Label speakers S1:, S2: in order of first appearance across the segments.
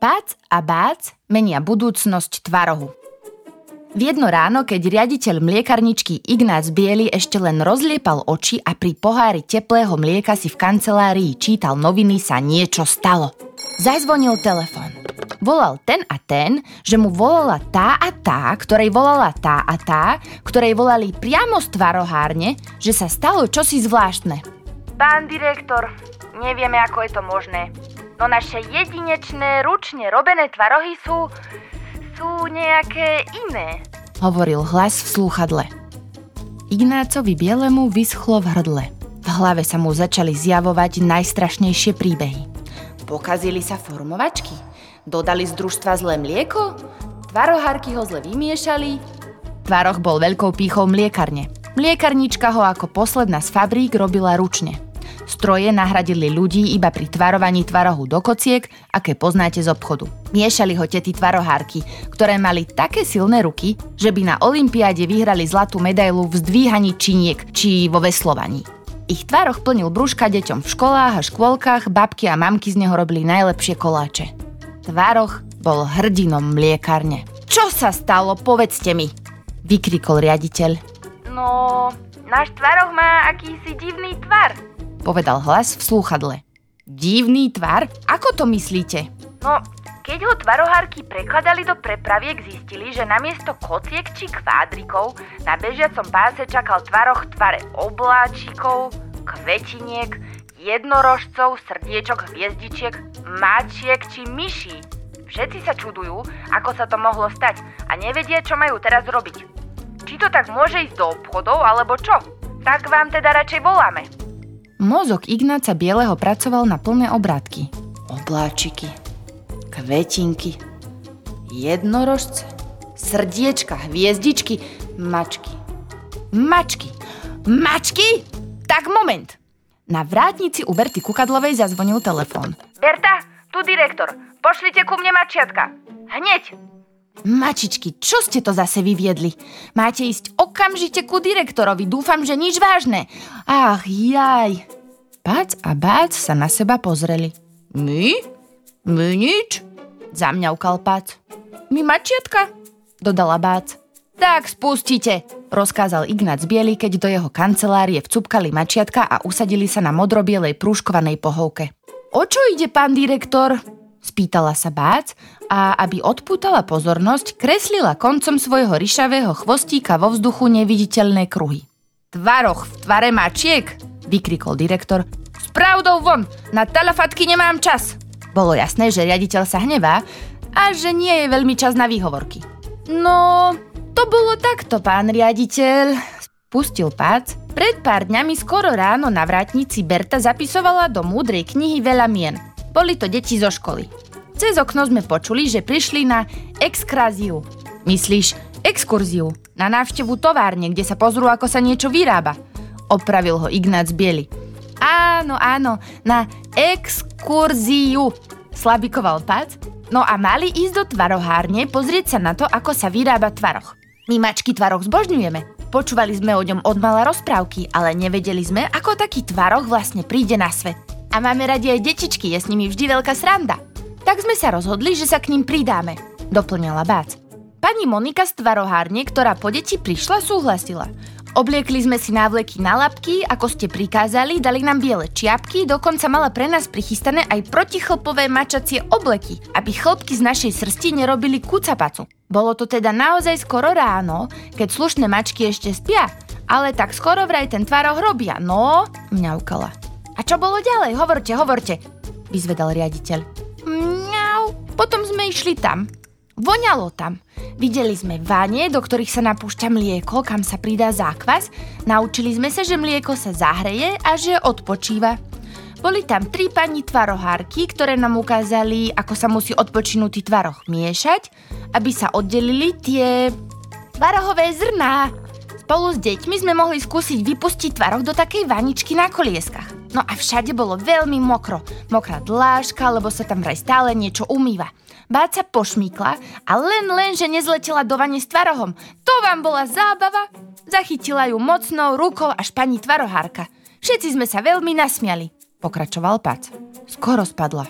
S1: Pác a Bác menia budúcnosť tvarohu. V jedno ráno, keď riaditeľ mliekarničky Ignác Biely ešte len rozliepal oči a pri pohári teplého mlieka si v kancelárii čítal noviny, sa niečo stalo. Zazvonil telefon. Volal ten a ten, že mu volala tá a tá, ktorej volala tá a tá, ktorej volali priamo z tvarohárne, že sa stalo čosi zvláštne.
S2: Pán direktor, nevieme, ako je to možné. No naše jedinečné, ručne robené tvarohy sú... sú nejaké iné.
S1: Hovoril hlas v slúchadle. Ignácovi bielemu vyschlo v hrdle. V hlave sa mu začali zjavovať najstrašnejšie príbehy. Pokazili sa formovačky? Dodali z družstva zlé mlieko? Tvarohárky ho zle vymiešali? Tvaroch bol veľkou pýchou mliekarne. Mliekarnička ho ako posledná z fabrík robila ručne. Stroje nahradili ľudí iba pri tvarovaní tvarohu do kociek, aké poznáte z obchodu. Miešali ho tety tvarohárky, ktoré mali také silné ruky, že by na olympiáde vyhrali zlatú medailu v zdvíhaní činiek či vo veslovaní. Ich tvároch plnil brúška deťom v školách a škôlkach, babky a mamky z neho robili najlepšie koláče. Tvároch bol hrdinom mliekárne. Čo sa stalo, povedzte mi, vykrikol riaditeľ.
S2: No, náš tvaroch má akýsi divný tvar,
S1: povedal hlas v slúchadle. Divný tvar? Ako to myslíte?
S2: No, keď ho tvarohárky prekladali do prepraviek, zistili, že namiesto kociek či kvádrikov na bežiacom páse čakal tvaroch tvare obláčikov, kvetiniek, jednorožcov, srdiečok, hviezdičiek, mačiek či myší. Všetci sa čudujú, ako sa to mohlo stať a nevedia, čo majú teraz robiť. Či to tak môže ísť do obchodov, alebo čo? Tak vám teda radšej voláme.
S1: Mozog Ignáca Bieleho pracoval na plné obrátky. Obláčiky, kvetinky, jednorožce, srdiečka, hviezdičky, mačky. Mačky! Mačky! Tak moment! Na vrátnici u Berty Kukadlovej zazvonil telefón.
S2: Berta, tu direktor. Pošlite ku mne mačiatka. Hneď!
S1: Mačičky, čo ste to zase vyviedli? Máte ísť okamžite ku direktorovi, dúfam, že nič vážne. Ach, jaj. Pác a Bác sa na seba pozreli. My? My nič? Zamňaukal Pác. My mačiatka? Dodala Bác. Tak spustite, rozkázal Ignác Biely, keď do jeho kancelárie vcupkali mačiatka a usadili sa na modrobielej prúškovanej pohovke. O čo ide, pán direktor? Spýtala sa Bác a aby odpútala pozornosť, kreslila koncom svojho ryšavého chvostíka vo vzduchu neviditeľné kruhy. Tvaroch v tvare mačiek, vykrikol direktor. Pravdou von, na talafatky nemám čas. Bolo jasné, že riaditeľ sa hnevá a že nie je veľmi čas na výhovorky. No, to bolo takto, pán riaditeľ, pustil pác. Pred pár dňami skoro ráno na vrátnici Berta zapisovala do múdrej knihy veľa mien – boli to deti zo školy. Cez okno sme počuli, že prišli na exkraziu. Myslíš exkurziu, na návštevu továrne, kde sa pozrú, ako sa niečo vyrába. Opravil ho Ignác Bieli. Áno, áno, na exkurziu, slabikoval Pac. No a mali ísť do tvarohárne pozrieť sa na to, ako sa vyrába tvaroch. My mačky tvaroch zbožňujeme. Počúvali sme o ňom od mala rozprávky, ale nevedeli sme, ako taký tvaroch vlastne príde na svet. A máme radi aj detičky, je s nimi vždy veľká sranda. Tak sme sa rozhodli, že sa k ním pridáme, doplňala Bác. Pani Monika z tvarohárne, ktorá po deti prišla, súhlasila. Obliekli sme si návleky na labky, ako ste prikázali, dali nám biele čiapky, dokonca mala pre nás prichystané aj protichlpové mačacie obleky, aby chlpky z našej srsti nerobili kucapacu. Bolo to teda naozaj skoro ráno, keď slušné mačky ešte spia, ale tak skoro vraj ten tvaroh robia, no, mňaukala. A čo bolo ďalej? Hovorte, hovorte, vyzvedal riaditeľ. Mňau, potom sme išli tam. Voňalo tam. Videli sme vanie, do ktorých sa napúšťa mlieko, kam sa pridá zákvas. Naučili sme sa, že mlieko sa zahreje a že odpočíva. Boli tam tri pani tvarohárky, ktoré nám ukázali, ako sa musí odpočinutý tvaroch miešať, aby sa oddelili tie tvarohové zrná. Spolu s deťmi sme mohli skúsiť vypustiť tvaroch do takej vaničky na kolieskach. No a všade bolo veľmi mokro. Mokrá dláška, lebo sa tam vraj stále niečo umýva. Báca pošmíkla a len len, že nezletela do vane s tvarohom. To vám bola zábava. Zachytila ju mocnou rukou až pani tvarohárka. Všetci sme sa veľmi nasmiali, pokračoval Pac. Skoro spadla.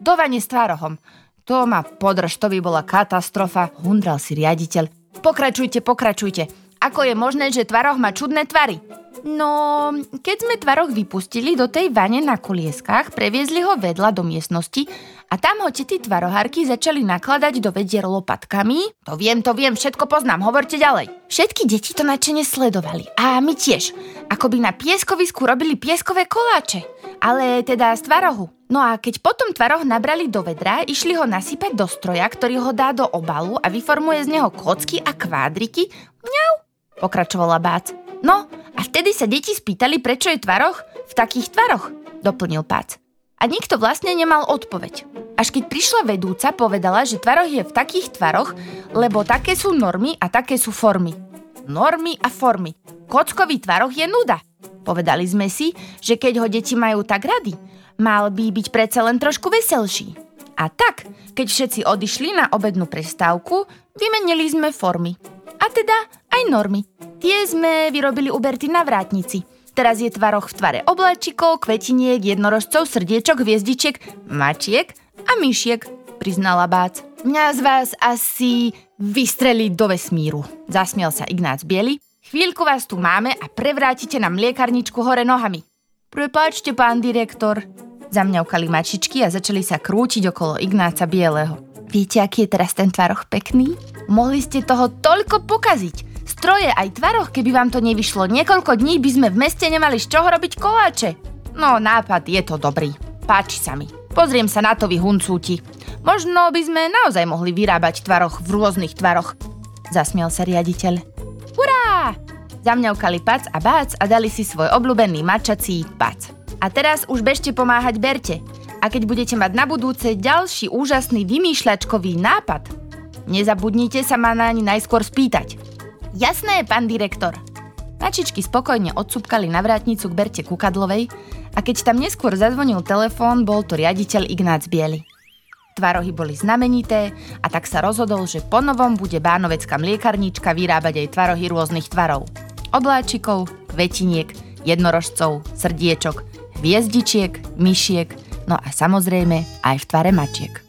S1: Do vane s tvarohom. To ma podrž, to by bola katastrofa, hundral si riaditeľ. Pokračujte, pokračujte. Ako je možné, že tvaroch má čudné tvary? No, keď sme tvaroch vypustili do tej vane na kolieskách, previezli ho vedľa do miestnosti a tam ho tety tvarohárky začali nakladať do vedier lopatkami. To viem, to viem, všetko poznám, hovorte ďalej. Všetky deti to načene sledovali a my tiež. Ako by na pieskovisku robili pieskové koláče, ale teda z tvarohu. No a keď potom tvaroh nabrali do vedra, išli ho nasypať do stroja, ktorý ho dá do obalu a vyformuje z neho kocky a kvádriky. Mňau, pokračovala Bác. No, a vtedy sa deti spýtali, prečo je tvaroch v takých tvaroch, doplnil Pác. A nikto vlastne nemal odpoveď. Až keď prišla vedúca, povedala, že tvaroch je v takých tvaroch, lebo také sú normy a také sú formy. Normy a formy. Kockový tvaroch je nuda. Povedali sme si, že keď ho deti majú tak rady, mal by byť predsa len trošku veselší. A tak, keď všetci odišli na obednú prestávku, vymenili sme formy. A teda aj normy. Tie sme vyrobili u Berty na vrátnici. Teraz je tvaroch v tvare obláčikov, kvetiniek, jednorožcov, srdiečok, hviezdičiek, mačiek a myšiek, priznala Bác. Mňa z vás asi vystrelí do vesmíru, zasmiel sa Ignác Bieli. Chvíľku vás tu máme a prevrátite na mliekarničku hore nohami. Prepáčte, pán direktor, zamňaukali mačičky a začali sa krútiť okolo Ignáca Bieleho. Viete, aký je teraz ten tvaroch pekný? Mohli ste toho toľko pokaziť. Stroje aj tvaroch, keby vám to nevyšlo. Niekoľko dní by sme v meste nemali z čoho robiť koláče. No, nápad je to dobrý. Páči sa mi. Pozriem sa na to vy huncúti. Možno by sme naozaj mohli vyrábať tvaroch v rôznych tvaroch. Zasmiel sa riaditeľ. Hurá! Zamňaukali pac a bác a dali si svoj obľúbený mačací pac. A teraz už bežte pomáhať Berte. A keď budete mať na budúce ďalší úžasný vymýšľačkový nápad, nezabudnite sa ma naň najskôr spýtať. Jasné, pán direktor. Mačičky spokojne odsúpkali na vrátnicu k Berte Kukadlovej a keď tam neskôr zazvonil telefón, bol to riaditeľ Ignác Biely. Tvarohy boli znamenité a tak sa rozhodol, že ponovom bude bánovecká mliekarnička vyrábať aj tvarohy rôznych tvarov. Obláčikov, kvetiniek, jednorožcov, srdiečok, hviezdičiek, myšiek, no a samozrejme aj v tvare mačiek.